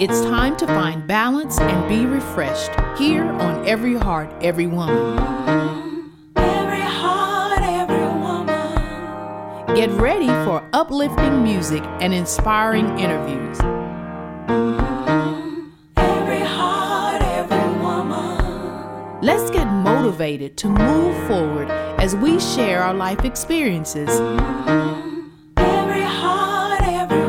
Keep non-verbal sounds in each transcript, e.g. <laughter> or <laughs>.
It's time to find balance and be refreshed here on Every Heart, Every Woman. Every heart, every woman. Get ready for uplifting music and inspiring interviews. Motivated to move forward as we share our life experiences. Every heart, every.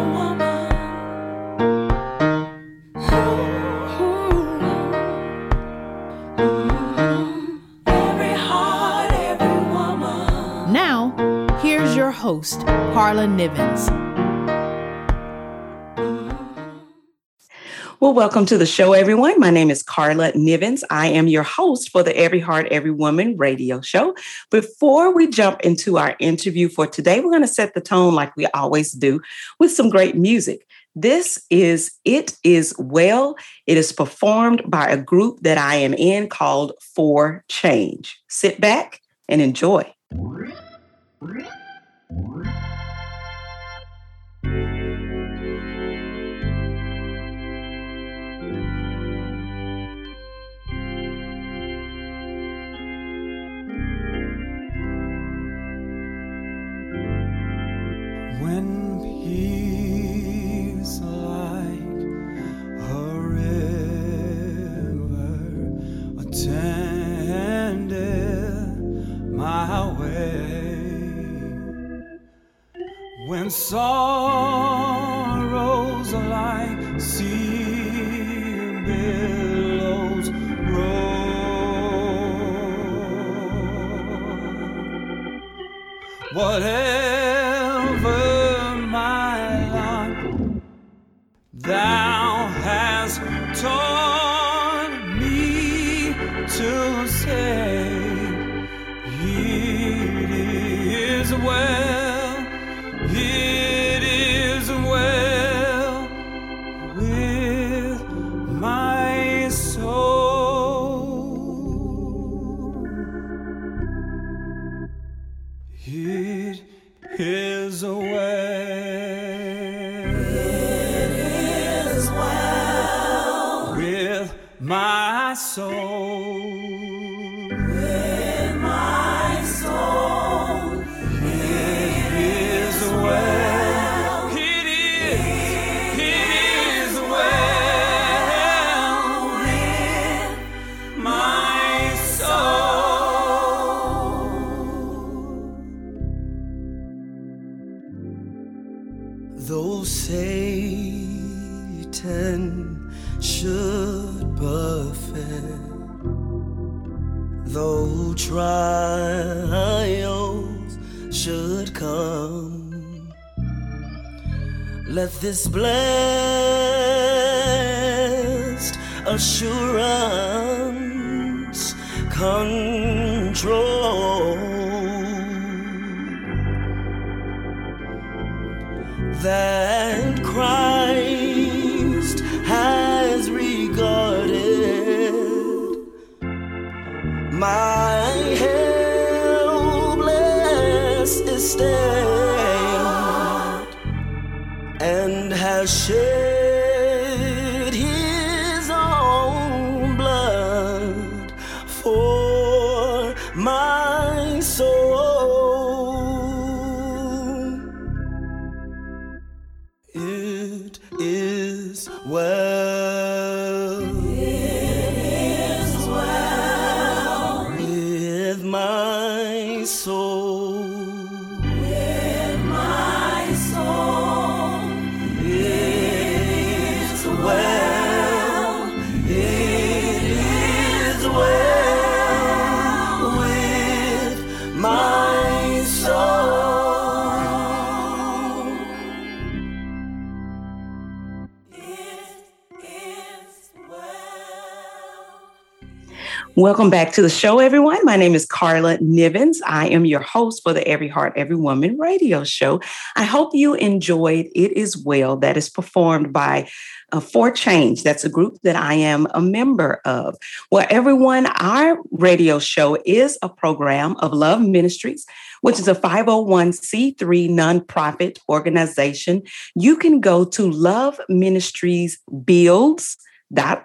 Every heart, every woman. Now, here's your host, Carla Nivens. Well, welcome to the show, everyone. My name is Carla Nivens. I am your host for the Every Heart, Every Woman radio show. Before we jump into our interview for today, we're going to set the tone like we always do with some great music. This is It Is Well. It is performed by a group that I am in called For Change. Sit back and enjoy. When Though Satan should buffet, though trials should come, let this blessed assurance control that Christ has regarded. My helpless estate and has shed Welcome back to the show, everyone. My name is Carla Nivens. I am your host for the Every Heart, Every Woman radio show. I hope you enjoyed It Is Well, that is performed by uh, For Change. That's a group that I am a member of. Well, everyone, our radio show is a program of Love Ministries, which is a 501c3 nonprofit organization. You can go to Love Ministries Builds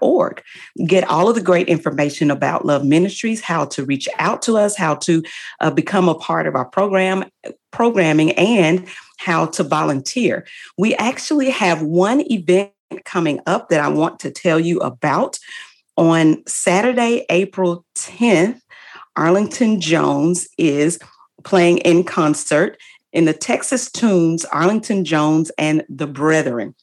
org. Get all of the great information about Love Ministries, how to reach out to us, how to uh, become a part of our program programming, and how to volunteer. We actually have one event coming up that I want to tell you about on Saturday, April 10th. Arlington Jones is playing in concert in the Texas Tunes, Arlington Jones and the Brethren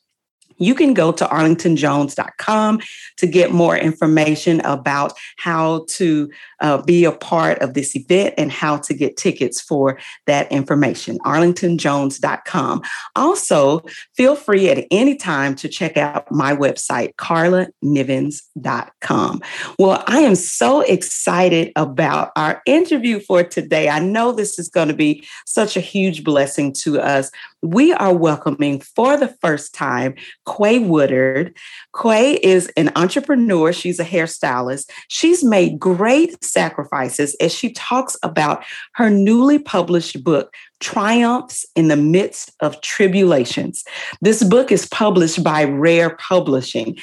you can go to arlingtonjones.com to get more information about how to uh, be a part of this event and how to get tickets for that information. arlingtonjones.com. Also, feel free at any time to check out my website, carlanivens.com. Well, I am so excited about our interview for today. I know this is going to be such a huge blessing to us we are welcoming for the first time Quay Woodard. Quay is an entrepreneur, she's a hairstylist. She's made great sacrifices as she talks about her newly published book, Triumphs in the Midst of Tribulations. This book is published by Rare Publishing.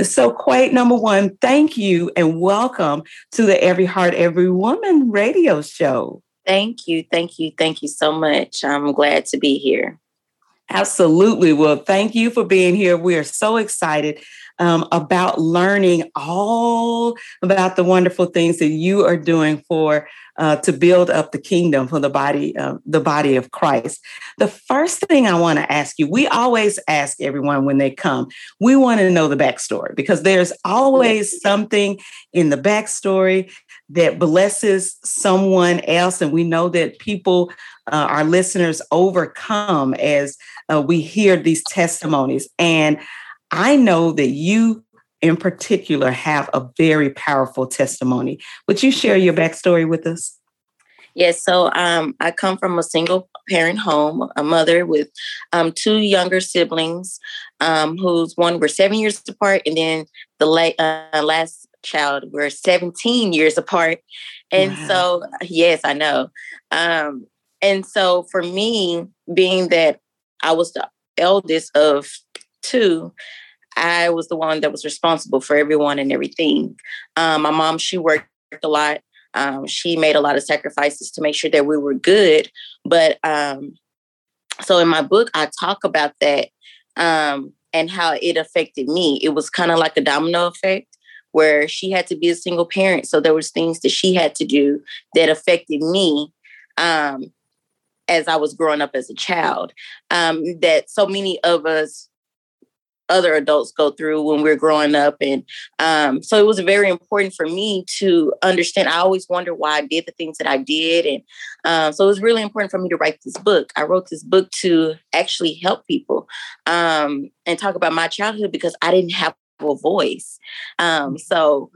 So, Quay, number one, thank you and welcome to the Every Heart, Every Woman radio show. Thank you. Thank you. Thank you so much. I'm glad to be here. Absolutely. Well, thank you for being here. We are so excited um, about learning all about the wonderful things that you are doing for uh, to build up the kingdom for the body, uh, the body of Christ. The first thing I want to ask you, we always ask everyone when they come, we want to know the backstory because there's always something in the backstory that blesses someone else. And we know that people, uh, our listeners, overcome as uh, we hear these testimonies. And I know that you, in particular, have a very powerful testimony. Would you share your backstory with us? Yes, so um, I come from a single parent home, a mother with um, two younger siblings, um, whose one were seven years apart, and then the late, uh, last child we're 17 years apart and wow. so yes i know um and so for me being that i was the eldest of two i was the one that was responsible for everyone and everything um, my mom she worked a lot um, she made a lot of sacrifices to make sure that we were good but um, so in my book i talk about that um, and how it affected me it was kind of like a domino effect where she had to be a single parent. So there was things that she had to do that affected me um, as I was growing up as a child. Um, that so many of us other adults go through when we're growing up. And um, so it was very important for me to understand. I always wonder why I did the things that I did. And um, so it was really important for me to write this book. I wrote this book to actually help people um, and talk about my childhood because I didn't have a voice. Um, so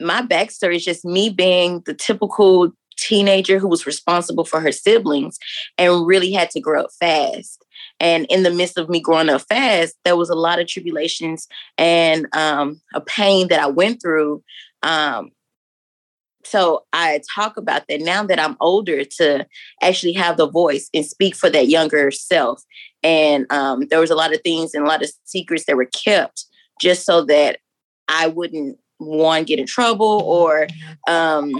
my backstory is just me being the typical teenager who was responsible for her siblings and really had to grow up fast. And in the midst of me growing up fast, there was a lot of tribulations and um, a pain that I went through. Um, so I talk about that now that I'm older to actually have the voice and speak for that younger self. And um, there was a lot of things and a lot of secrets that were kept just so that I wouldn't one get in trouble or um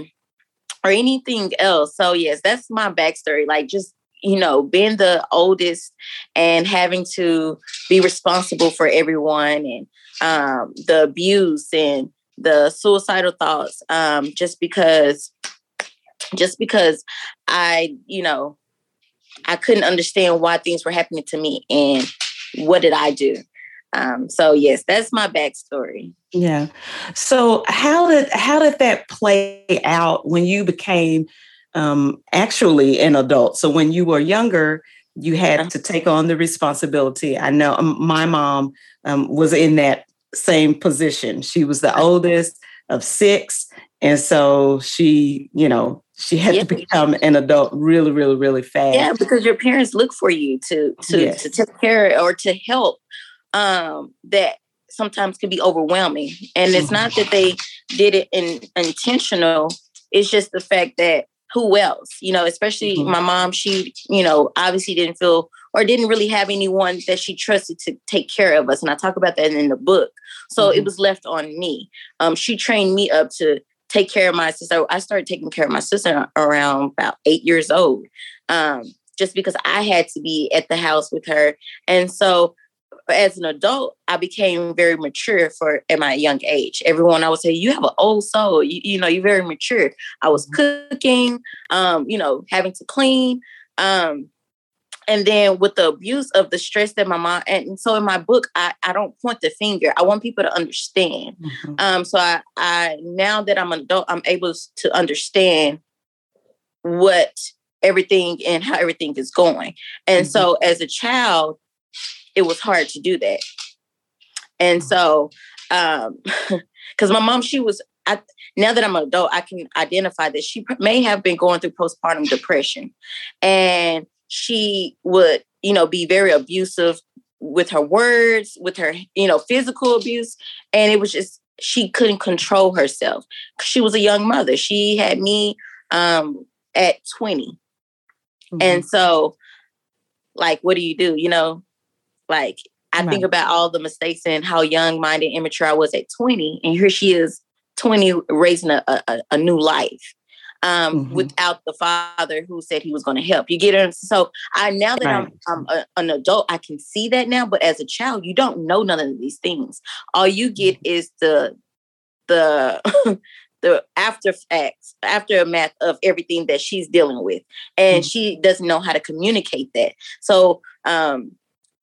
or anything else. So yes, that's my backstory. Like just you know, being the oldest and having to be responsible for everyone and um, the abuse and the suicidal thoughts, um, just because, just because I, you know, I couldn't understand why things were happening to me and what did I do? Um, so yes, that's my backstory. Yeah. So how did how did that play out when you became um, actually an adult? So when you were younger, you had to take on the responsibility. I know um, my mom um, was in that same position. She was the oldest of six, And so she, you know, she had Yeah. to become an adult really, really, really fast. Yeah, because your parents look for you to to Yes. to take care or to help. Um, that sometimes can be overwhelming, and it's not that they did it in intentional. It's just the fact that who else, you know, especially Mhm. my mom. She, you know, obviously didn't feel or didn't really have anyone that she trusted to take care of us, and I talk about that in the book. So it Mhm. was left on me. Um, she trained me up to take care of my sister. I started taking care of my sister around about eight years old, um, just because I had to be at the house with her. And so, as an adult, I became very mature for at my young age. Everyone I would say, "You have an old soul. You, you know, you're very mature." I was cooking, um, you know, having to clean. Um, and then with the abuse of the stress that my mom and so in my book I, I don't point the finger i want people to understand Mhm. um, so I, I now that I'm an adult, I'm able to understand what everything and how everything is going. And so as a child, it was hard to do that. And so um <laughs> because my mom, she was I now that I'm an adult, I can identify that she may have been going through postpartum depression. And she would, you know, be very abusive with her words, with her, you know, physical abuse. And it was just she couldn't control herself. She was a young mother. She had me um at 20. Mhm. And so, like, what do you do? You know, like I think about all the mistakes and how young minded, immature I was at 20. And here she is, 20, raising a, a, a new life. Um, Mhm. without the father who said he was going to help you get it. So I now that I'm, I'm a, an adult, I can see that now. But as a child, you don't know none of these things. All you get is the the <laughs> the after facts, aftermath of everything that she's dealing with, and Mhm. she doesn't know how to communicate that. So um,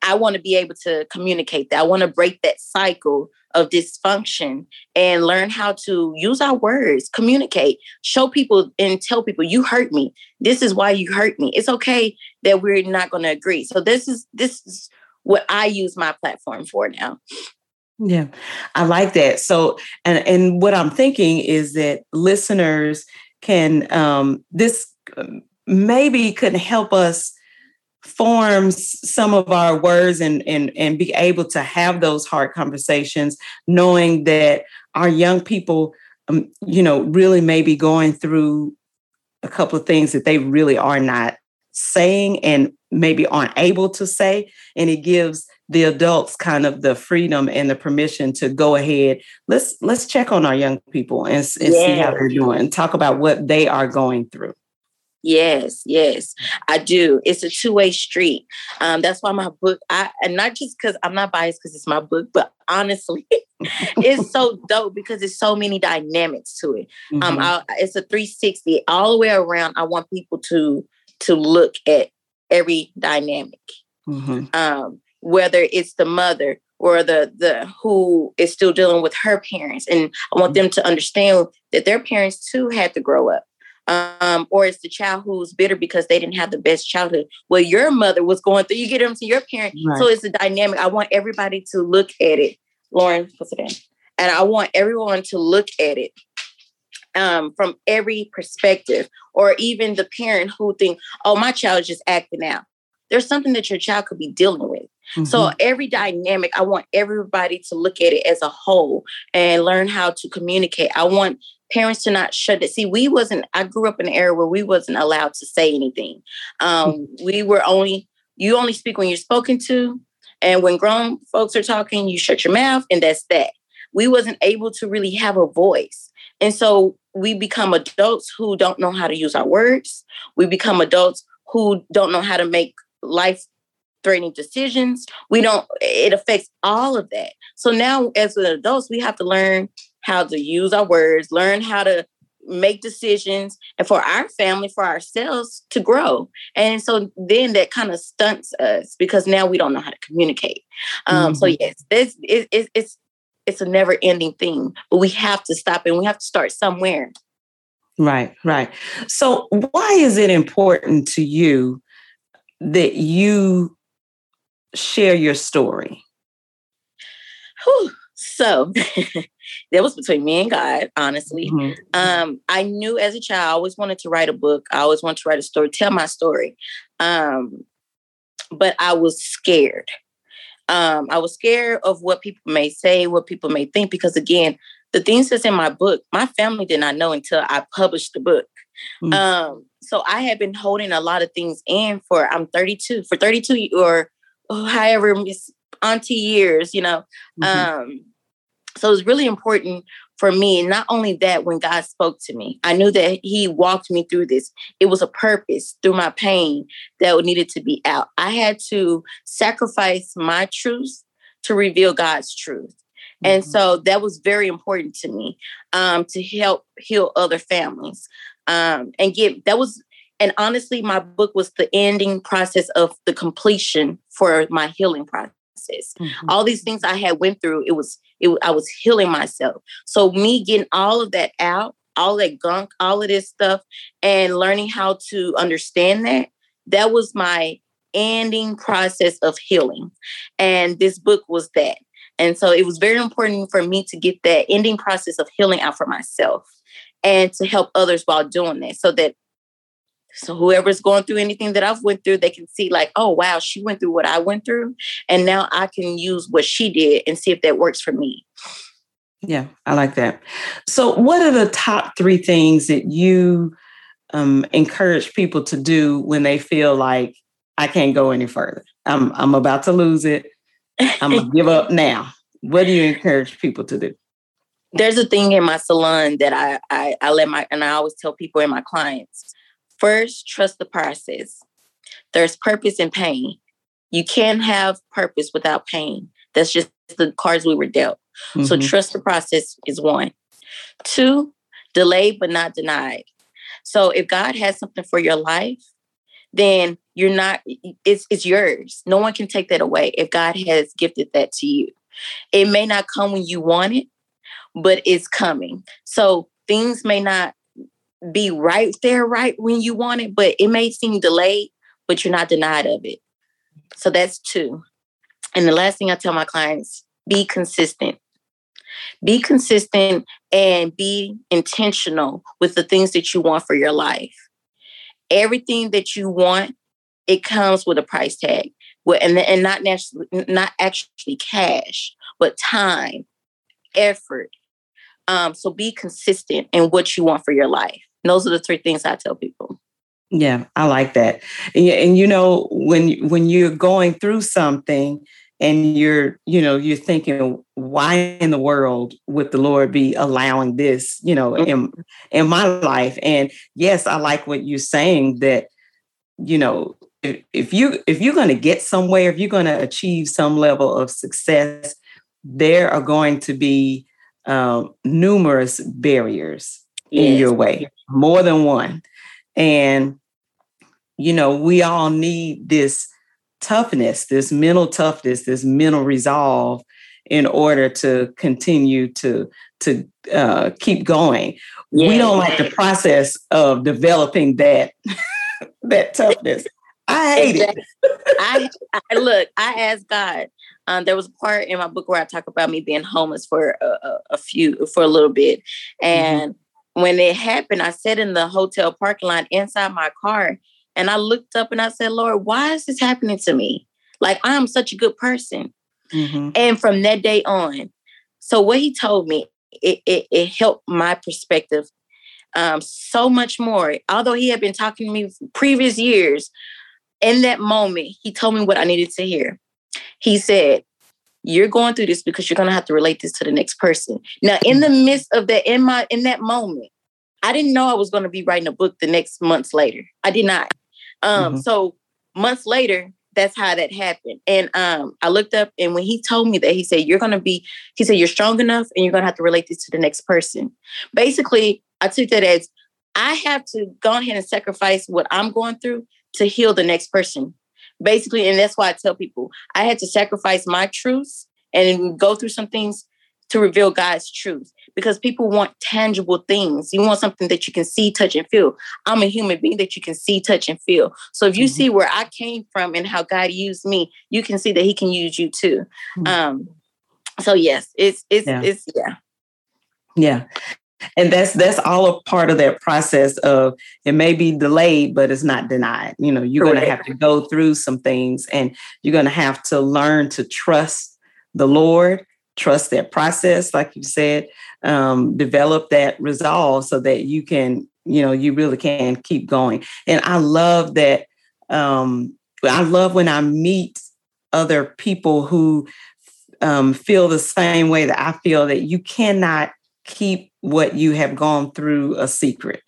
I want to be able to communicate that. I want to break that cycle of dysfunction and learn how to use our words, communicate, show people and tell people you hurt me. This is why you hurt me. It's okay that we're not going to agree. So this is this is what I use my platform for now. Yeah, I like that. So, and and what I'm thinking is that listeners can um, this um, maybe could help us form s- some of our words and and and be able to have those hard conversations, knowing that our young people, um, you know, really may be going through a couple of things that they really are not saying and maybe aren't able to say, and it gives the adults kind of the freedom and the permission to go ahead. Let's let's check on our young people and, and see how they're doing. Talk about what they are going through. Yes, yes, I do. It's a two way street. Um, that's why my book, I and not just because I'm not biased because it's my book, but honestly, <laughs> it's so dope because there's so many dynamics to it. Um, Mhm. I, it's a 360 all the way around. I want people to to look at every dynamic, Mhm. um, whether it's the mother or the the who is still dealing with her parents, and I want them to understand that their parents too had to grow up. Um, or it's the child who's bitter because they didn't have the best childhood. Well, your mother was going through. You get them to your parent, so it's a dynamic. I want everybody to look at it. Lauren, what's it in? And I want everyone to look at it um, from every perspective, or even the parent who think, "Oh, my child is just acting out." There's something that your child could be dealing with. So Mhm. every dynamic, I want everybody to look at it as a whole and learn how to communicate. I want parents to not shut it. See, we wasn't. I grew up in an era where we wasn't allowed to say anything. Um, we were only you only speak when you're spoken to, and when grown folks are talking, you shut your mouth, and that's that. We wasn't able to really have a voice, and so we become adults who don't know how to use our words. We become adults who don't know how to make life threatening decisions. We don't, it affects all of that. So now, as adults, we have to learn how to use our words, learn how to make decisions, and for our family, for ourselves to grow. And so then that kind of stunts us because now we don't know how to communicate. Um, So Mhm. yes, this it, it, it's it's a never ending thing, but we have to stop and we have to start somewhere. Right, right. So, why is it important to you that you share your story? Whew. So <laughs> that was between me and God, honestly. Mhm. Um, I knew as a child I always wanted to write a book. I always wanted to write a story, tell my story. Um, but I was scared. Um, I was scared of what people may say, what people may think, because again, the things that's in my book, my family did not know until I published the book. Mm. Um, so I had been holding a lot of things in for I'm 32 for 32 or however Miss auntie years, you know. Mhm. Um, so it was really important for me. Not only that, when God spoke to me, I knew that He walked me through this. It was a purpose through my pain that needed to be out. I had to sacrifice my truth to reveal God's truth. And Mhm. so that was very important to me um, to help heal other families um, and get that was and honestly, my book was the ending process of the completion for my healing process Mhm. all these things I had went through, it was it I was healing myself. So me getting all of that out, all that gunk, all of this stuff, and learning how to understand that, that was my ending process of healing. And this book was that. And so it was very important for me to get that ending process of healing out for myself and to help others while doing that so that so whoever's going through anything that I've went through, they can see like, oh wow, she went through what I went through, and now I can use what she did and see if that works for me. Yeah, I like that. So, what are the top three things that you um, encourage people to do when they feel like I can't go any further? I'm I'm about to lose it. I'm gonna give up now. What do you encourage people to do? There's a thing in my salon that I, I I let my and I always tell people and my clients. First, trust the process. There's purpose in pain. You can't have purpose without pain. That's just the cards we were dealt. So Mhm. trust the process is one. Two, delayed but not denied. So if God has something for your life, then you're not it's it's yours. No one can take that away if God has gifted that to you. It may not come when you want it, but it's coming. So things may not be right there right when you want it, but it may seem delayed, but you're not denied of it. So that's two. And the last thing I tell my clients, be consistent. Be consistent and be intentional with the things that you want for your life. Everything that you want, it comes with a price tag. And, and not naturally, not actually cash, but time, effort. Um, so be consistent in what you want for your life. And those are the three things I tell people. Yeah, I like that. And, and you know, when when you're going through something and you're, you know, you're thinking, why in the world would the Lord be allowing this, you know, in in my life? And yes, I like what you're saying that, you know, if, if you if you're going to get somewhere, if you're going to achieve some level of success, there are going to be um, numerous barriers in Yes. your way, more than one. And, you know, we all need this toughness, this mental toughness, this mental resolve in order to continue to to uh, keep going. We don't like the process of developing that <laughs> that toughness. I hate it. I, I look. I asked God. Um, there was a part in my book where I talk about me being homeless for a, a, a few for a little bit, and when it happened, I sat in the hotel parking lot inside my car, and I looked up and I said, "Lord, why is this happening to me? Like I am such a good person." Mhm. And from that day on, so what he told me, it it, it helped my perspective um, so much more. Although he had been talking to me previous years, in that moment, he told me what I needed to hear. He said, You're going through this because you're gonna have to relate this to the next person. Now, in the midst of that, in my in that moment, I didn't know I was gonna be writing a book the next months later. I did not. Um, Mhm. so months later, that's how that happened. And um, I looked up and when he told me that, he said, You're gonna be, he said, You're strong enough and you're gonna have to relate this to the next person. Basically, I took that as I have to go ahead and sacrifice what I'm going through to heal the next person. Basically, and that's why I tell people I had to sacrifice my truths and go through some things to reveal God's truth because people want tangible things. You want something that you can see, touch, and feel. I'm a human being that you can see, touch, and feel. So if you Mhm. see where I came from and how God used me, you can see that He can use you too. Mhm. Um, so yes, it's it's Yeah. it's yeah. Yeah. And that's that's all a part of that process of it may be delayed, but it's not denied. You know, you're gonna have to go through some things and you're gonna have to learn to trust the Lord, trust that process, like you said, um, develop that resolve so that you can, you know, you really can keep going. And I love that um I love when I meet other people who um, feel the same way that I feel that you cannot keep what you have gone through a secret.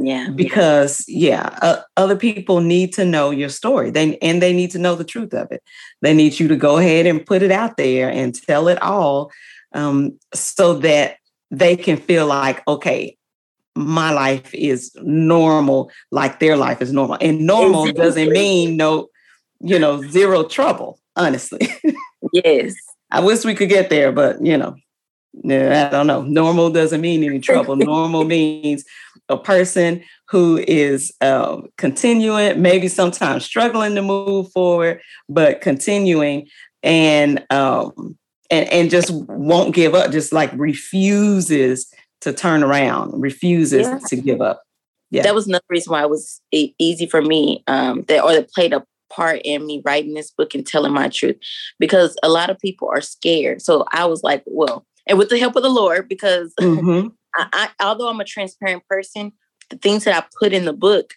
Yeah. because yeah uh, other people need to know your story. They and they need to know the truth of it. They need you to go ahead and put it out there and tell it all um, so that they can feel like okay my life is normal like their life is normal. And normal doesn't mean no you know zero trouble honestly. <laughs> Yes. I wish we could get there, but you know, I don't know. Normal doesn't mean any trouble. <laughs> Normal means a person who is uh, continuing, maybe sometimes struggling to move forward, but continuing and um, and and just won't give up. Just like refuses to turn around, refuses Yeah. to give up. Yeah. That was another reason why it was easy for me, um, that or that played a part in me writing this book and telling my truth, because a lot of people are scared. So I was like, well, and with the help of the Lord, because <laughs> Mhm. I, I, although I'm a transparent person, the things that I put in the book,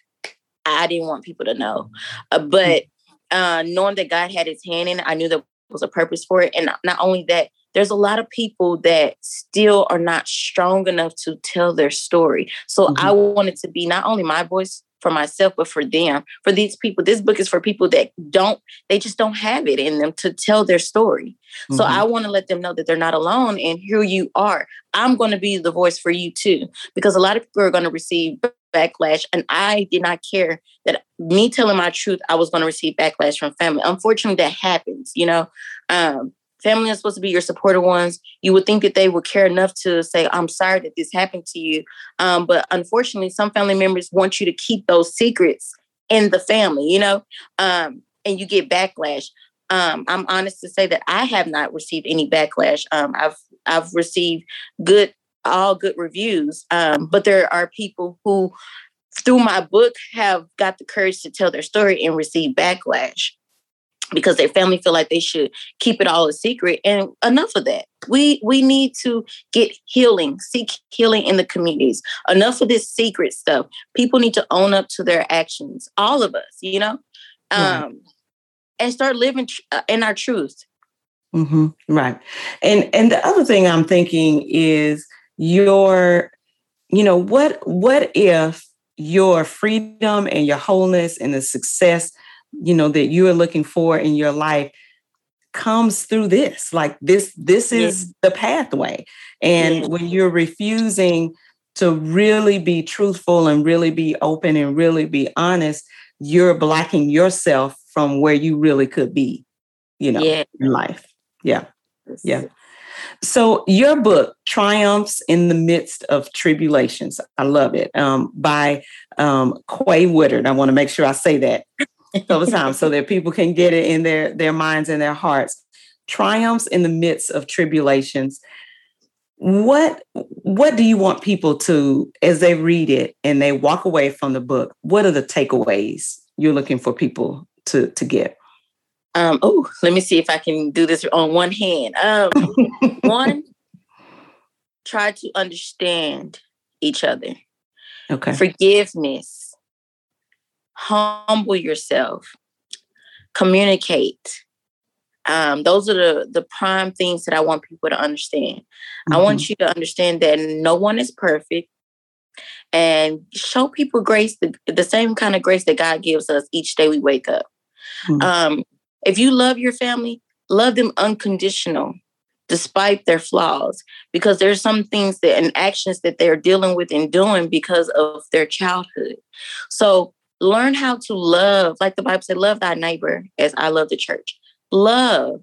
I didn't want people to know. Uh, but uh, knowing that God had His hand in it, I knew there was a purpose for it. And not- not only that, there's a lot of people that still are not strong enough to tell their story. So I wanted to be not only my voice for myself, but for them, for these people. This book is for people that don't, they just don't have it in them to tell their story. So Mhm. I want to let them know that they're not alone and here you are. I'm going to be the voice for you too, because a lot of people are going to receive backlash. And I did not care that me telling my truth, I was going to receive backlash from family. Unfortunately, that happens, you know. Um, family is supposed to be your supportive ones. You would think that they would care enough to say, I'm sorry that this happened to you. Um, but unfortunately, some family members want you to keep those secrets in the family, you know, um, and you get backlash um, I'm honest to say that I have not received any backlash. Um, I've I've received good, all good reviews. Um, but there are people who, through my book, have got the courage to tell their story and receive backlash because their family feel like they should keep it all a secret. And enough of that. We we need to get healing, seek healing in the communities. Enough of this secret stuff. People need to own up to their actions. All of us, you know. Right. Um, and start living tr- uh, in our truth. hmm Right. And and the other thing I'm thinking is your, you know, what what if your freedom and your wholeness and the success, you know, that you are looking for in your life comes through this. Like this, this is the pathway. And Yeah. when you're refusing to really be truthful and really be open and really be honest, you're blocking yourself from where you really could be, you know, Yeah. in life. Yeah. Yeah. So your book, Triumphs in the Midst of Tribulations, I love it, um, by um, Quay Woodard. I want to make sure I say that a couple times so that people can get it in their, their minds and their hearts. Triumphs in the midst of tribulations. What what do you want people to, as they read it and they walk away from the book, what are the takeaways you're looking for people to, to get? Um, oh, let me see if I can do this on one hand. Um, <laughs> one, try to understand each other. Okay. Forgiveness. Humble yourself. Communicate. Um, those are the the prime things that I want people to understand. I want you to understand that no one is perfect, and show people grace, the, the same kind of grace that God gives us each day we wake up. Mhm. Um, if you love your family, love them unconditional, despite their flaws, because there's some things that and actions that they're dealing with and doing because of their childhood. So learn how to love, like the Bible said, love thy neighbor as I love the church. Love,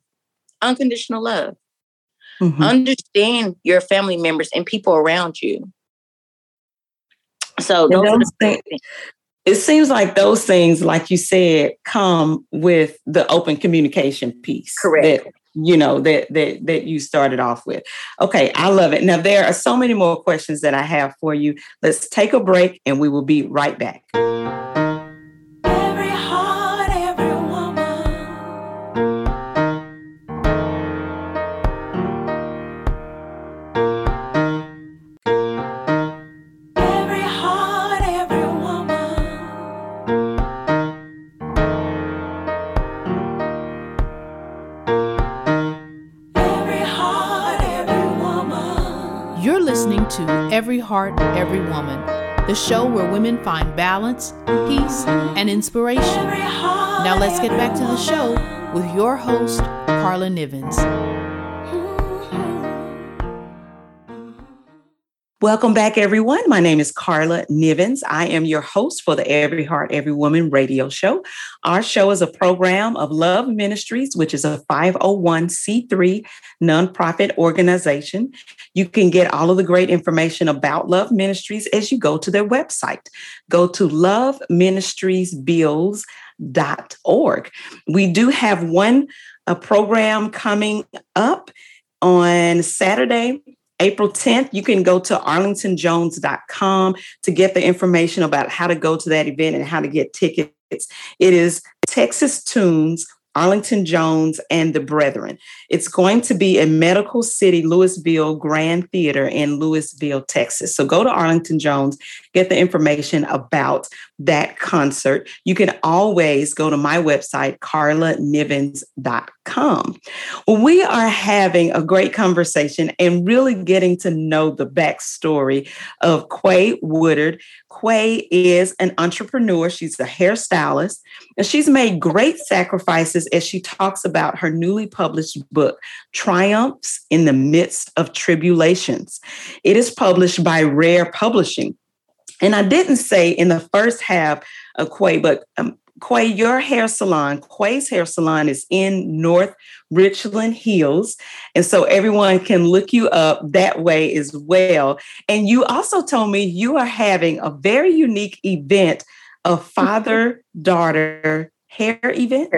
unconditional love. Mhm. Understand your family members and people around you. So those are those the things- it seems like those things, like you said, come with the open communication piece. Correct. That you know that that that you started off with okay i love it now there are so many more questions that i have for you let's take a break and we will be right back to Every Heart, Every Woman, the show where women find balance, peace, and inspiration. Now let's get back to the show with your host, Carla Nivens. Welcome back, everyone. My name is Carla Nivens. I am your host for the Every Heart, Every Woman radio show. Our show is a program of Love Ministries, which is a 501c3 nonprofit organization. You can get all of the great information about Love Ministries as you go to their website. Go to loveministriesbills.org. We do have one a program coming up on Saturday, April 10th, you can go to arlingtonjones.com to get the information about how to go to that event and how to get tickets. It is Texas Tunes, Arlington Jones, and the Brethren. It's going to be in Medical City, Lewisville Grand Theater in Lewisville, Texas. So go to Arlington Jones, get the information about that concert. You can always go to my website, carlanivens.com. Well, we are having a great conversation and really getting to know the backstory of Quay Woodard. Quay is an entrepreneur, she's a hairstylist, and she's made great sacrifices as she talks about her newly published book, Triumphs in the Midst of Tribulations. It is published by Rare Publishing. And I didn't say in the first half of Quay, but um, Quay, your hair salon, Quay's hair salon is in North Richland Hills. And so everyone can look you up that way as well. And you also told me you are having a very unique event, a father daughter hair event.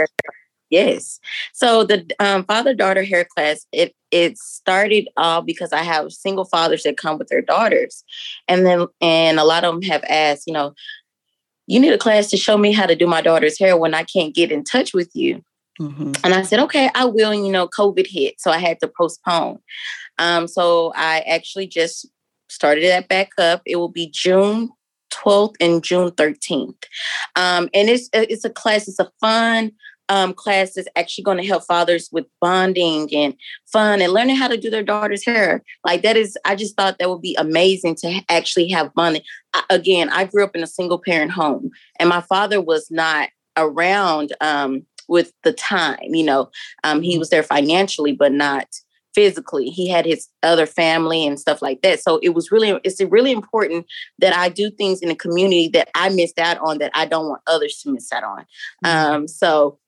Yes. So the um, father daughter hair class it it started all because I have single fathers that come with their daughters, and then and a lot of them have asked, you know, you need a class to show me how to do my daughter's hair when I can't get in touch with you. Mhm. And I said, okay, I will. And, you know, COVID hit, so I had to postpone. Um, so I actually just started that back up. It will be June 12th and June 13th. Um, and it's it's a class, it's a fun um, class that's actually going to help fathers with bonding and fun and learning how to do their daughter's hair. Like that is, I just thought that would be amazing to actually have bonding. I, again, I grew up in a single parent home, and my father was not around um, with the time. You know, um, he was there financially, but not physically. He had his other family and stuff like that. So it was really, it's really important that I do things in the community that I missed out on that I don't want others to miss out on. Um, so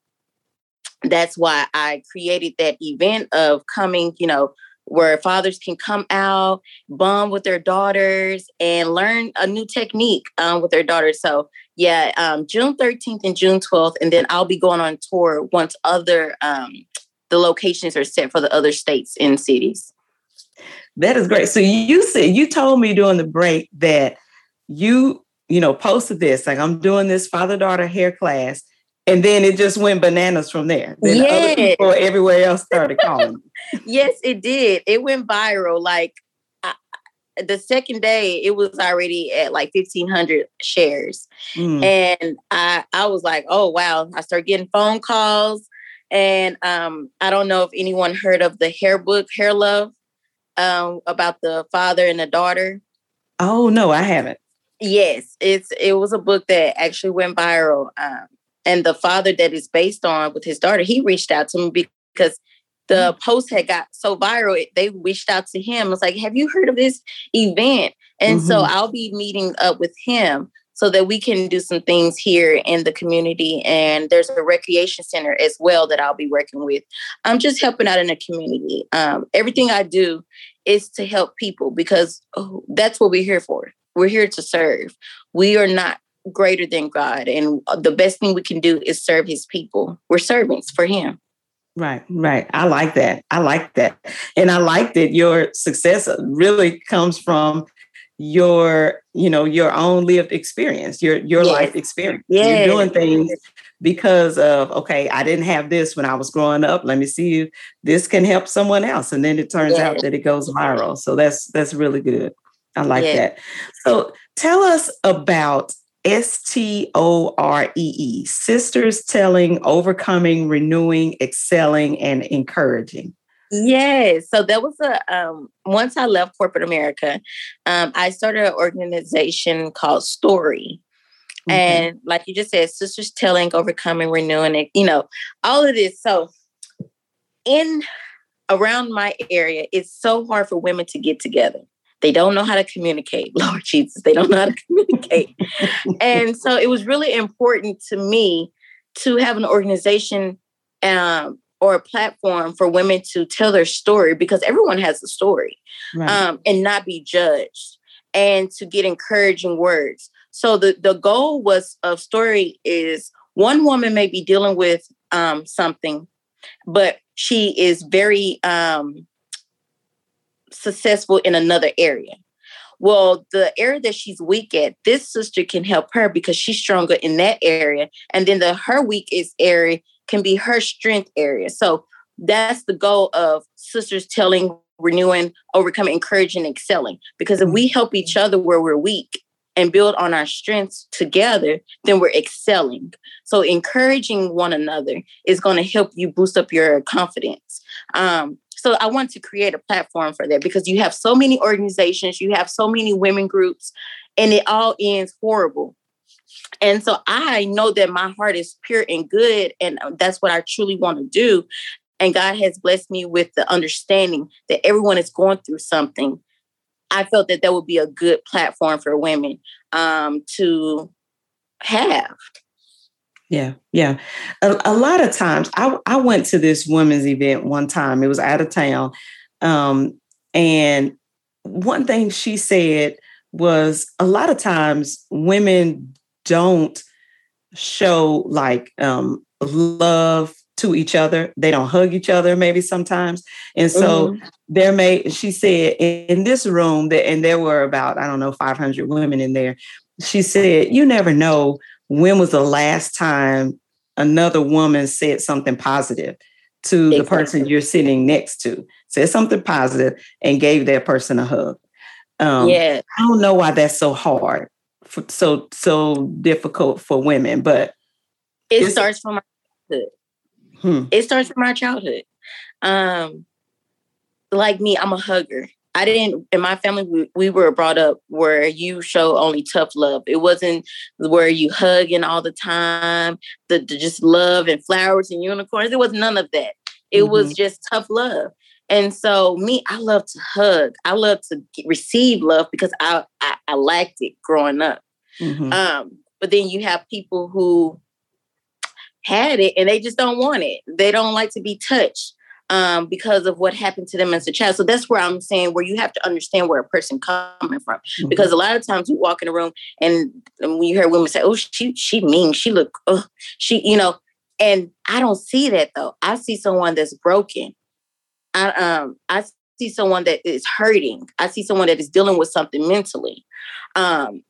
that's why I created that event of coming, you know, where fathers can come out, bond with their daughters, and learn a new technique um, with their daughters. So, yeah, um, June 13th and June 12th, and then I'll be going on tour once other um, the locations are set for the other states and cities. That is great. So you said you told me during the break that you, you know, posted this, like I'm doing this father-daughter hair class, and then it just went bananas from there. Then other people everywhere else started <laughs> calling. yes, it did. It went viral. Like I, the second day, it was already at like 1,500 shares. Mm. and I I was like, oh wow! I started getting phone calls, and um, I don't know if anyone heard of the hair book, Hair Love, um, about the father and the daughter. Oh no, I haven't. Yes, it's it was a book that actually went viral, um, and the father that is based on with his daughter, he reached out to me because the post had got so viral. it- They reached out to him. It's like, have you heard of this event? And so Mhm. I'll be meeting up with him so that we can do some things here in the community. And there's a recreation center as well that I'll be working with. I'm just helping out in the community. Um, everything I do is to help people because oh, that's what we're here for. We're here to serve. We are not greater than God. And uh, the best thing we can do is serve his people. We're servants for him. Right, right. I like that. I like that. And I like that your success really comes from your, you know, your own lived experience, your your Yes. life experience. Yes. You're doing things because of okay, I didn't have this when I was growing up. Let me see if this can help someone else. And then it turns out that it goes viral. So that's that's really good. I like Yes. that. So tell us about S T O R E E, sisters telling, overcoming, renewing, excelling, and encouraging. Yes. So that was a um once I left corporate America, um, I started an organization called STOREE. Mm-hmm. And like you just said, sisters telling, overcoming, renewing it, you know, all of this. So in around my area, it's so hard for women to get together. They don't know how to communicate. <laughs> Lord Jesus, they don't know how to communicate. and so it was really important to me to have an organization um, or a platform for women to tell their story because everyone has a STOREE right. um, and not be judged and to get encouraging words. So the, the goal was of story is one woman may be dealing with um, something, but she is very um, successful in another area. Well, the area that she's weak at, this sister can help her because she's stronger in that area. And then the her weakest area can be her strength area. So that's the goal of sisters telling, renewing, overcoming, encouraging, excelling. Because if we help each other where we're weak and build on our strengths together, then we're excelling. So encouraging one another is going to help you boost up your confidence. Um, so I want to create a platform for that because you have so many organizations, you have so many women groups, and it all ends horrible. And so I know that my heart is pure and good, and uh, that's what I truly want to do. And God has blessed me with the understanding that everyone is going through something. I felt that that would be a good platform for women um, to have. Yeah, yeah. A, a lot of times, I, I went to this women's event one time. It was out of town. Um, and one thing she said was a lot of times women don't show like um, love to each other. They don't hug each other, maybe sometimes. And so Mhm. there may, she said, in this room, that, and there were about, I don't know, 500 women in there. She said, You never know when was the last time another woman said something positive to the person you're sitting next to, said something positive and gave that person a hug. Um, yeah, I don't know why that's so hard, for, so so difficult for women, but it starts from our childhood. hmm, It starts from our childhood. Um, like me, I'm a hugger. I didn't in my family we, we were brought up where you show only tough love. It wasn't where you hugging all the time, the, the just love and flowers and unicorns. It was none of that. It was just tough love. And so me, I love to hug. I love to get, receive love because I, I I lacked it growing up. mhm. Um, but then you have people who had it and they just don't want it. They don't like to be touched um, because of what happened to them as a child. So that's where I'm saying where you have to understand where a person coming from. Because a lot of times you walk in a room and, and when you hear women say, "Oh, she she mean, she look, oh, she," you know, and I don't see that though. I see someone that's broken. I um I see someone that is hurting. I see someone that is dealing with something mentally. Um,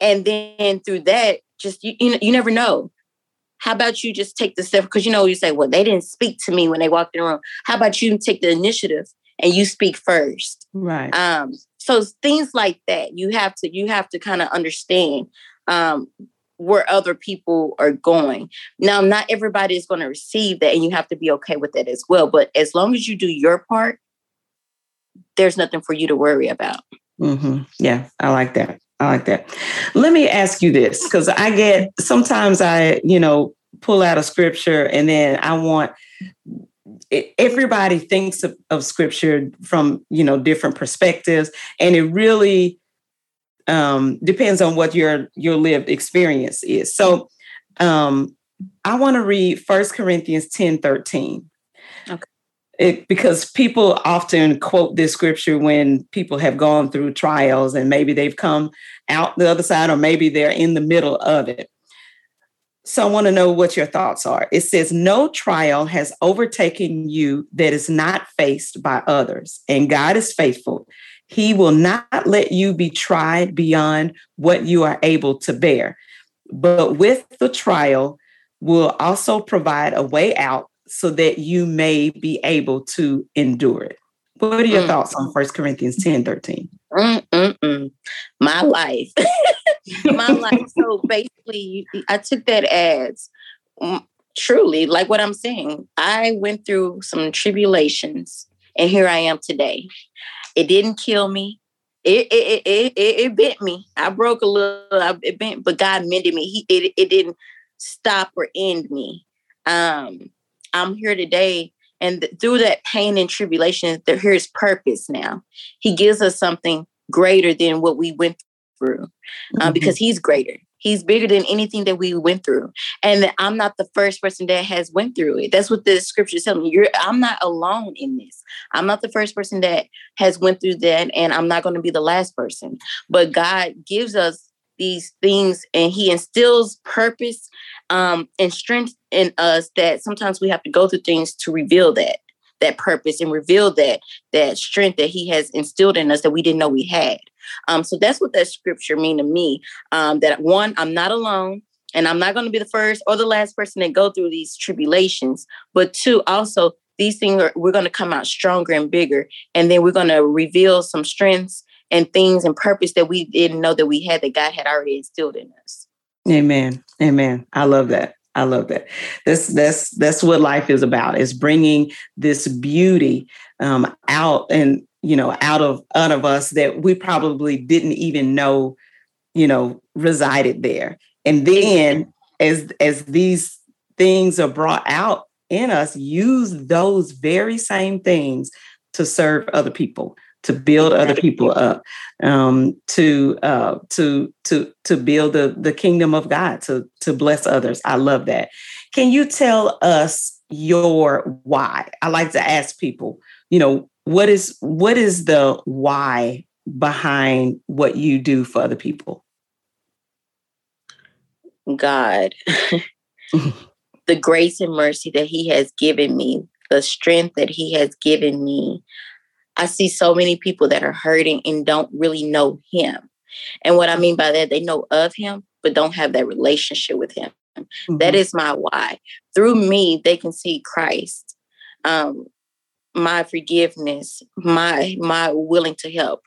and then through that, just you, you, you never know. How about you just take the step? Because you know, you say, well, they didn't speak to me when they walked in the room. How about you take the initiative and you speak first? right. Um, so things like that, you have to you have to kind of understand um, where other people are going. Now, not everybody is going to receive that, and you have to be okay with that as well. But as long as you do your part, there's nothing for you to worry about. hmm Yeah, I like that. I like that. Let me ask you this because I get sometimes I, you know, pull out a scripture and then I want everybody thinks of, of scripture from, you know, different perspectives. And it really um, depends on what your your lived experience is. So um, I want to read First Corinthians 10 13. It, because people often quote this scripture when people have gone through trials and maybe they've come out the other side or maybe they're in the middle of it. So I want to know what your thoughts are. It says, No trial has overtaken you that is not faced by others, and God is faithful. He will not let you be tried beyond what you are able to bear. But with the trial, will also provide a way out so that you may be able to endure it. What are your mm. thoughts on 1 Corinthians 10 13? Mm-mm-mm. My life. <laughs> My life. So <laughs> basically, I took that as mm, truly like what I'm saying. I went through some tribulations and here I am today. It didn't kill me. It it it it, it bent me. I broke a little. It bent, but God mended me. He it it didn't stop or end me. Um, I'm here today, and th- through that pain and tribulation, there here's purpose. Now, He gives us something greater than what we went through, uh, mm-hmm. because He's greater. He's bigger than anything that we went through. And I'm not the first person that has went through it. That's what the scripture is telling me. You're I'm not alone in this. I'm not the first person that has went through that and I'm not going to be the last person. But God gives us these things and he instills purpose um, and strength in us that sometimes we have to go through things to reveal that that purpose and reveal that that strength that he has instilled in us that we didn't know we had um, so that's what that scripture mean to me. Um, that one, I'm not alone, and I'm not going to be the first or the last person that go through these tribulations. But two, also these things are we're going to come out stronger and bigger, and then we're going to reveal some strengths and things and purpose that we didn't know that we had that God had already instilled in us. Amen. Amen. I love that. I love that. That's that's that's what life is about. Is bringing this beauty um, out and you know out of out of us that we probably didn't even know you know resided there and then as as these things are brought out in us use those very same things to serve other people to build other people up um, to uh, to to to build the the kingdom of god to to bless others. I love that. Can you tell us your why? I like to ask people you know what is what is the why behind what you do for other people? God. <laughs> The grace and mercy that he has given me the strength that he has given me i see so many people that are hurting and don't really know him and what i mean by that they know of him but don't have that relationship with him mm-hmm. that is my why through me they can see christ um, my forgiveness, my my willing to help.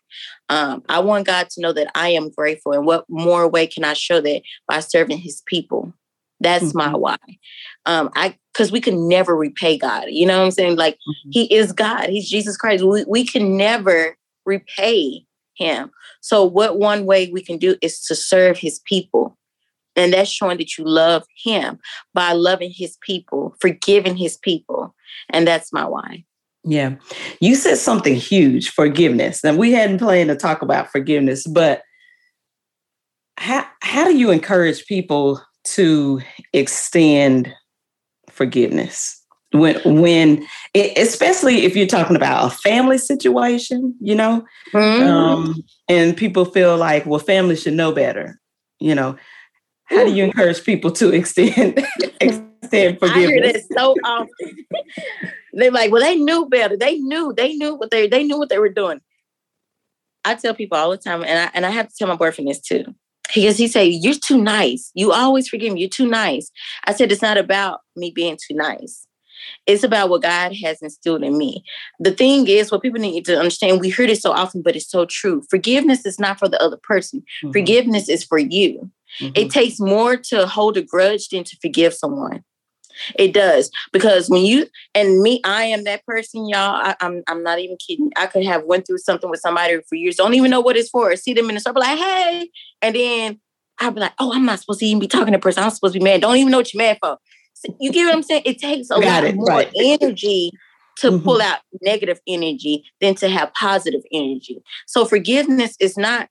Um, I want God to know that I am grateful, and what more way can I show that by serving His people? That's mm-hmm. my why. Um, I because we can never repay God. You know what I'm saying? Like mm-hmm. He is God. He's Jesus Christ. We we can never repay Him. So what one way we can do is to serve His people. And that's showing that you love him by loving his people, forgiving his people. And that's my why. Yeah. You said something huge forgiveness. And we hadn't planned to talk about forgiveness, but how, how do you encourage people to extend forgiveness? When, when, especially if you're talking about a family situation, you know, mm-hmm. um, and people feel like, well, family should know better, you know, how do you encourage people to extend <laughs> extend forgiveness? I hear this so often. They're like, well, they knew better. They knew. They knew what they they knew what they were doing. I tell people all the time, and I and I have to tell my boyfriend this too. Because he say, You're too nice. You always forgive me. You're too nice. I said, It's not about me being too nice. It's about what God has instilled in me. The thing is, what people need to understand, we hear this so often, but it's so true. Forgiveness is not for the other person. Mm-hmm. Forgiveness is for you. Mm-hmm. It takes more to hold a grudge than to forgive someone. It does because when you and me, I am that person, y'all. I, am I'm, I'm not even kidding. I could have went through something with somebody for years, don't even know what it's for. See them in the store, like, hey, and then I'll be like, oh, I'm not supposed to even be talking to a person. I'm supposed to be mad. Don't even know what you're mad for. So you get what I'm saying? It takes a Got lot it, more right. energy to mm-hmm. pull out negative energy than to have positive energy. So forgiveness is not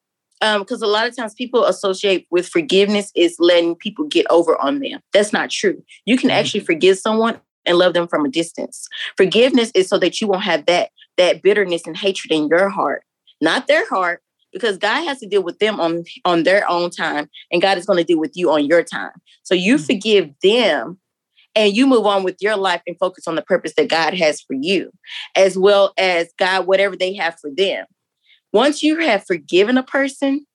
because um, a lot of times people associate with forgiveness is letting people get over on them. That's not true. You can mm-hmm. actually forgive someone and love them from a distance. Forgiveness is so that you won't have that that bitterness and hatred in your heart, not their heart. because God has to deal with them on on their own time, and God is going to deal with you on your time. So you Mhm. forgive them, and you move on with your life and focus on the purpose that God has for you, as well as God whatever they have for them. Once you have forgiven a person,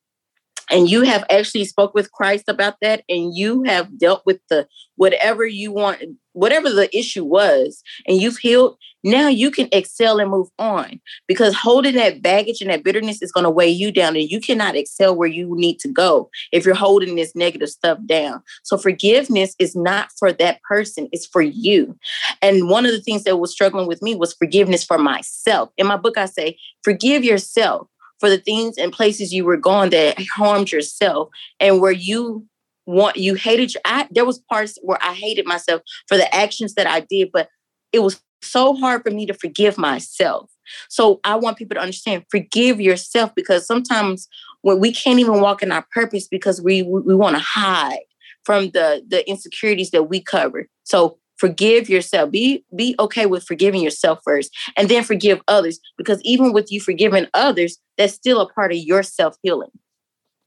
and you have actually spoke with Christ about that, and you have dealt with the whatever you want, whatever the issue was, and you've healed. Now you can excel and move on because holding that baggage and that bitterness is going to weigh you down and you cannot excel where you need to go if you're holding this negative stuff down. So forgiveness is not for that person, it's for you. And one of the things that was struggling with me was forgiveness for myself. In my book, I say, forgive yourself for the things and places you were going that harmed yourself and where you want you hated I there was parts where I hated myself for the actions that I did, but it was so hard for me to forgive myself. So I want people to understand forgive yourself because sometimes when we can't even walk in our purpose because we we, we want to hide from the the insecurities that we cover. So forgive yourself. Be be okay with forgiving yourself first and then forgive others because even with you forgiving others, that's still a part of your self-healing.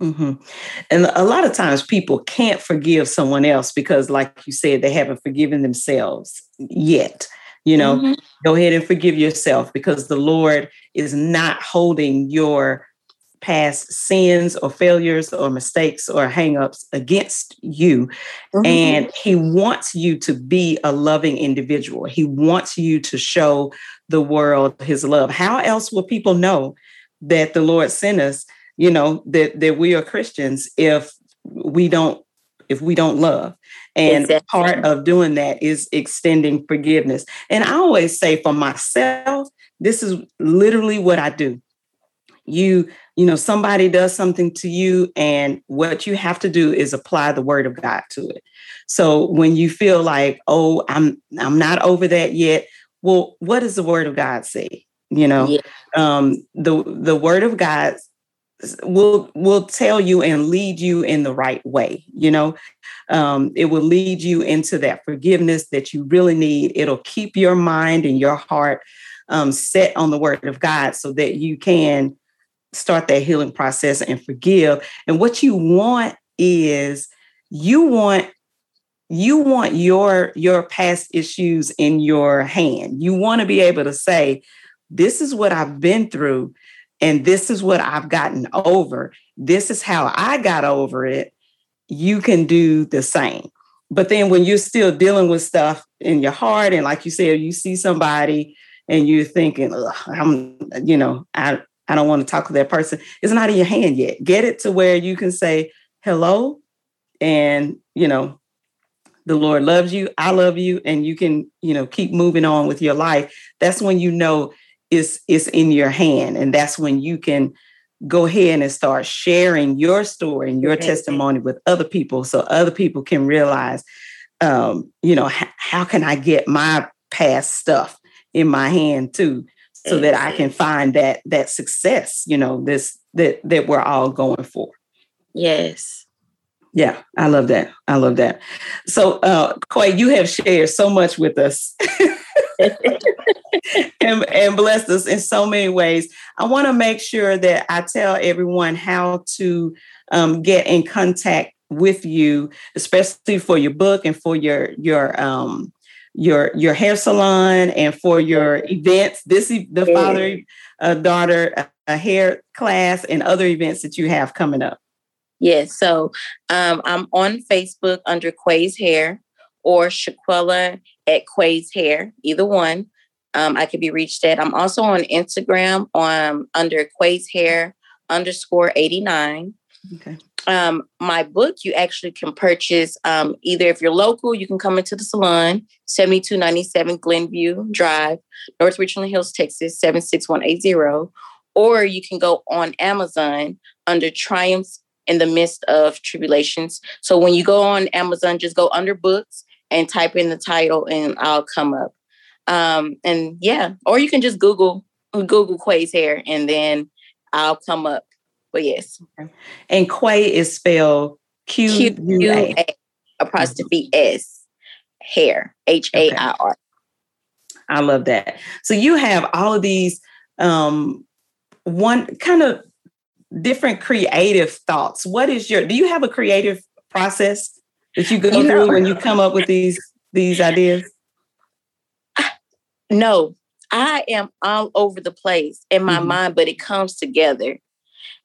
hmm And a lot of times people can't forgive someone else because, like you said, they haven't forgiven themselves yet. You know, Mhm. go ahead and forgive yourself because the Lord is not holding your past sins or failures or mistakes or hangups against you. Mhm. And He wants you to be a loving individual. He wants you to show the world His love. How else will people know that the Lord sent us? You know that that we are Christians if we don't if we don't love. And Exactly. part of doing that is extending forgiveness. And I always say for myself, this is literally what I do. You, you know, somebody does something to you, and what you have to do is apply the word of God to it. So when you feel like, oh, I'm I'm not over that yet, well, what does the word of God say? You know, Yeah. um, the the word of God will will tell you and lead you in the right way you know um, it will lead you into that forgiveness that you really need it'll keep your mind and your heart um, set on the word of god so that you can start that healing process and forgive and what you want is you want you want your your past issues in your hand you want to be able to say this is what i've been through and this is what I've gotten over. This is how I got over it. You can do the same. But then when you're still dealing with stuff in your heart, and like you said, you see somebody and you're thinking, I'm, you know, I, I don't want to talk to that person. It's not in your hand yet. Get it to where you can say hello and, you know, the Lord loves you, I love you, and you can, you know, keep moving on with your life. That's when you know it's it's in your hand. And that's when you can go ahead and start sharing your story and your Mhm. testimony with other people so other people can realize um, you know, h- how can I get my past stuff in my hand too, so that I can find that that success, you know, this that that we're all going for. Yes. Yeah, I love that. I love that. So, uh, Quay, you have shared so much with us <laughs> and, and blessed us in so many ways. I want to make sure that I tell everyone how to um, get in contact with you, especially for your book and for your your um, your your hair salon and for your events. This the father uh, daughter uh, a hair class and other events that you have coming up. Yes. So um, I'm on Facebook under Quay's Hair or Shaquella at Quay's Hair, either one. Um, I could be reached at. I'm also on Instagram on under Quay's Hair underscore 89. Okay. Um, my book you actually can purchase um, either if you're local, you can come into the salon, 7297 Glenview Drive, North Richland Hills, Texas, 76180. Or you can go on Amazon under Triumphs in the midst of tribulations. So when you go on Amazon, just go under books and type in the title and I'll come up. Um, and yeah, or you can just Google Google Quay's hair and then I'll come up. But yes, And Quay is spelled Q U A. Apostrophe S hair H A I R. I love that. So you have all of these um one kind of different creative thoughts. What is your do you have a creative process that you go You know- through when you come up with these these ideas? No, I am all over the place in my Mhm. mind, but it comes together.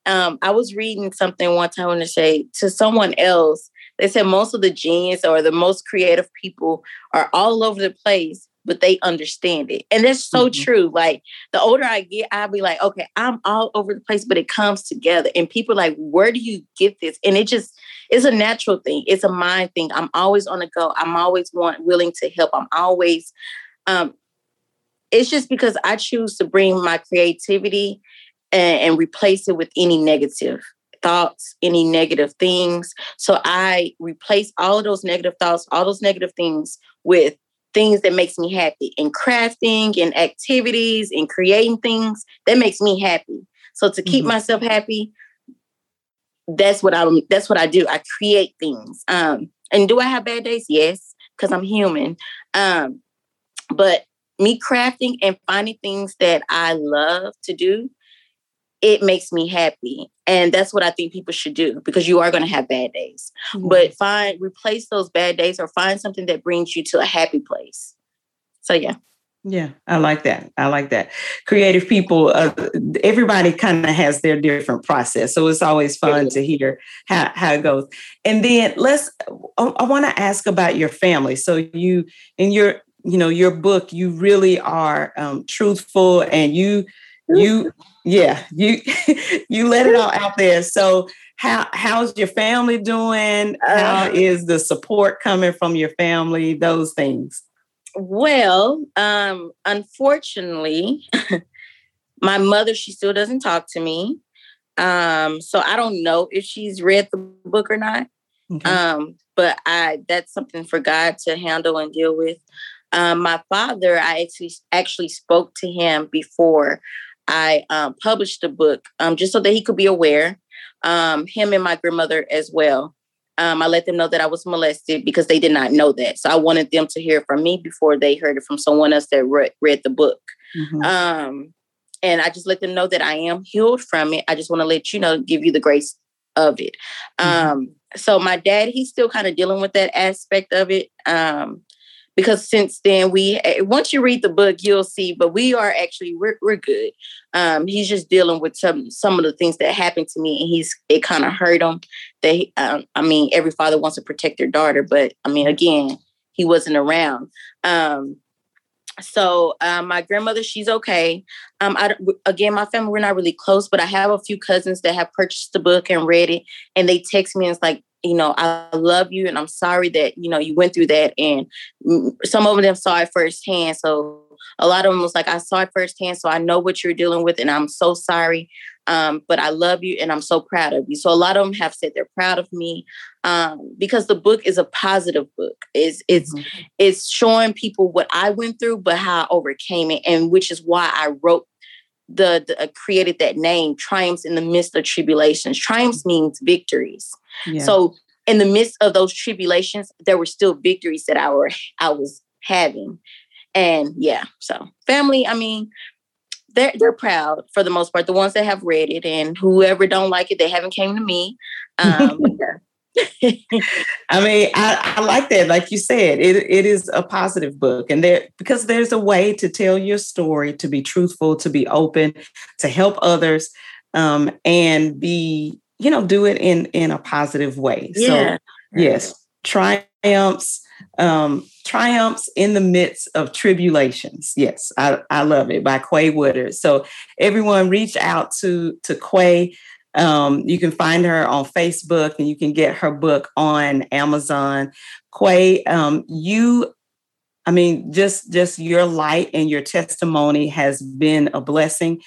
Um, I was reading something one time they say to someone else, they said most of the genius or the most creative people are all over the place, but they understand it. And that's so Mhm. true. Like the older I get, I'll be like, okay, I'm all over the place, but it comes together. And people are like, where do you get this? And it just it's a natural thing. It's a mind thing. I'm always on the go. I'm always want willing to help. I'm always um it's just because I choose to bring my creativity and, and replace it with any negative thoughts, any negative things. So I replace all of those negative thoughts, all those negative things with things that makes me happy and crafting and activities and creating things that makes me happy. So to keep Mhm. myself happy, that's what I'm that's what I do. I create things. Um and do I have bad days? Yes, because I'm human. Um but me crafting and finding things that I love to do, it makes me happy. And that's what I think people should do because you are going to have bad days. But find replace those bad days or find something that brings you to a happy place. So yeah. Yeah, I like that. I like that. Creative people, uh, everybody kind of has their different process. So it's always fun to hear how, how it goes. And then let's, I, I want to ask about your family. So you, in your, you know, your book, you really are um, truthful and you, you, yeah, you, <laughs> you let it all out there. So how, how's your family doing? How Uh, the support coming from your family? Those things. Well, um, unfortunately, <laughs> my mother, she still doesn't talk to me. Um, so I don't know if she's read the book or not. Okay. Um, but I that's something for God to handle and deal with. Um, my father, I actually actually spoke to him before I um, published the book, um, just so that he could be aware. Um, him and my grandmother as well. Um, I let them know that I was molested because they did not know that. So I wanted them to hear from me before they heard it from someone else that re- read the book. Mhm. Um, and I just let them know that I am healed from it. I just want to let you know, give you the grace of it. Mhm. Um, so my dad, he's still kind of dealing with that aspect of it. Um, because since then we eh, once you read the book, you'll see, but we are actually we're we're good. Um, he's just dealing with some some of the things that happened to me, and he's it kind of hurt him. He, um, I mean, every father wants to protect their daughter, but I mean, again, he wasn't around. Um, so um, my grandmother, she's okay. Um, I again, my family, we're not really close, but I have a few cousins that have purchased the book and read it, and they text me and it's like, you know, I love you, and I'm sorry that you know you went through that. And some of them saw it firsthand, so a lot of them was like, I saw it firsthand, so I know what you're dealing with, and I'm so sorry. Um, but I love you, and I'm so proud of you. So a lot of them have said they're proud of me um, because the book is a positive book. It's it's Mhm. it's showing people what I went through, but how I overcame it, and which is why I wrote the, the uh, created that name, triumphs in the midst of tribulations. Triumphs means victories. Yeah. So in the midst of those tribulations, there were still victories that I were I was having, and yeah. So family, I mean. They're, they're proud for the most part. The ones that have read it and whoever don't like it, they haven't came to me. Um. <laughs> I mean, I, I like that. Like you said, it, it is a positive book. And there because there's a way to tell your story, to be truthful, to be open, to help others, um, and be, you know, do it in in a positive way. yeah. So yes, triumphs, um, triumphs in the midst of tribulations. Yes, I, I love it by Quay Woodard. So everyone reach out to to Quay. Um, you can find her on Facebook and you can get her book on Amazon. Quay, um, you, I mean, just just your light and your testimony has been a blessing.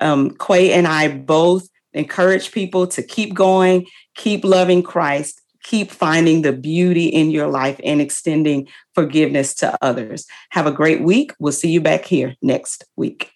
Um, Quay and I both encourage people to keep going, keep loving Christ, keep finding the beauty in your life and extending forgiveness to others. Have a great week. We'll see you back here next week.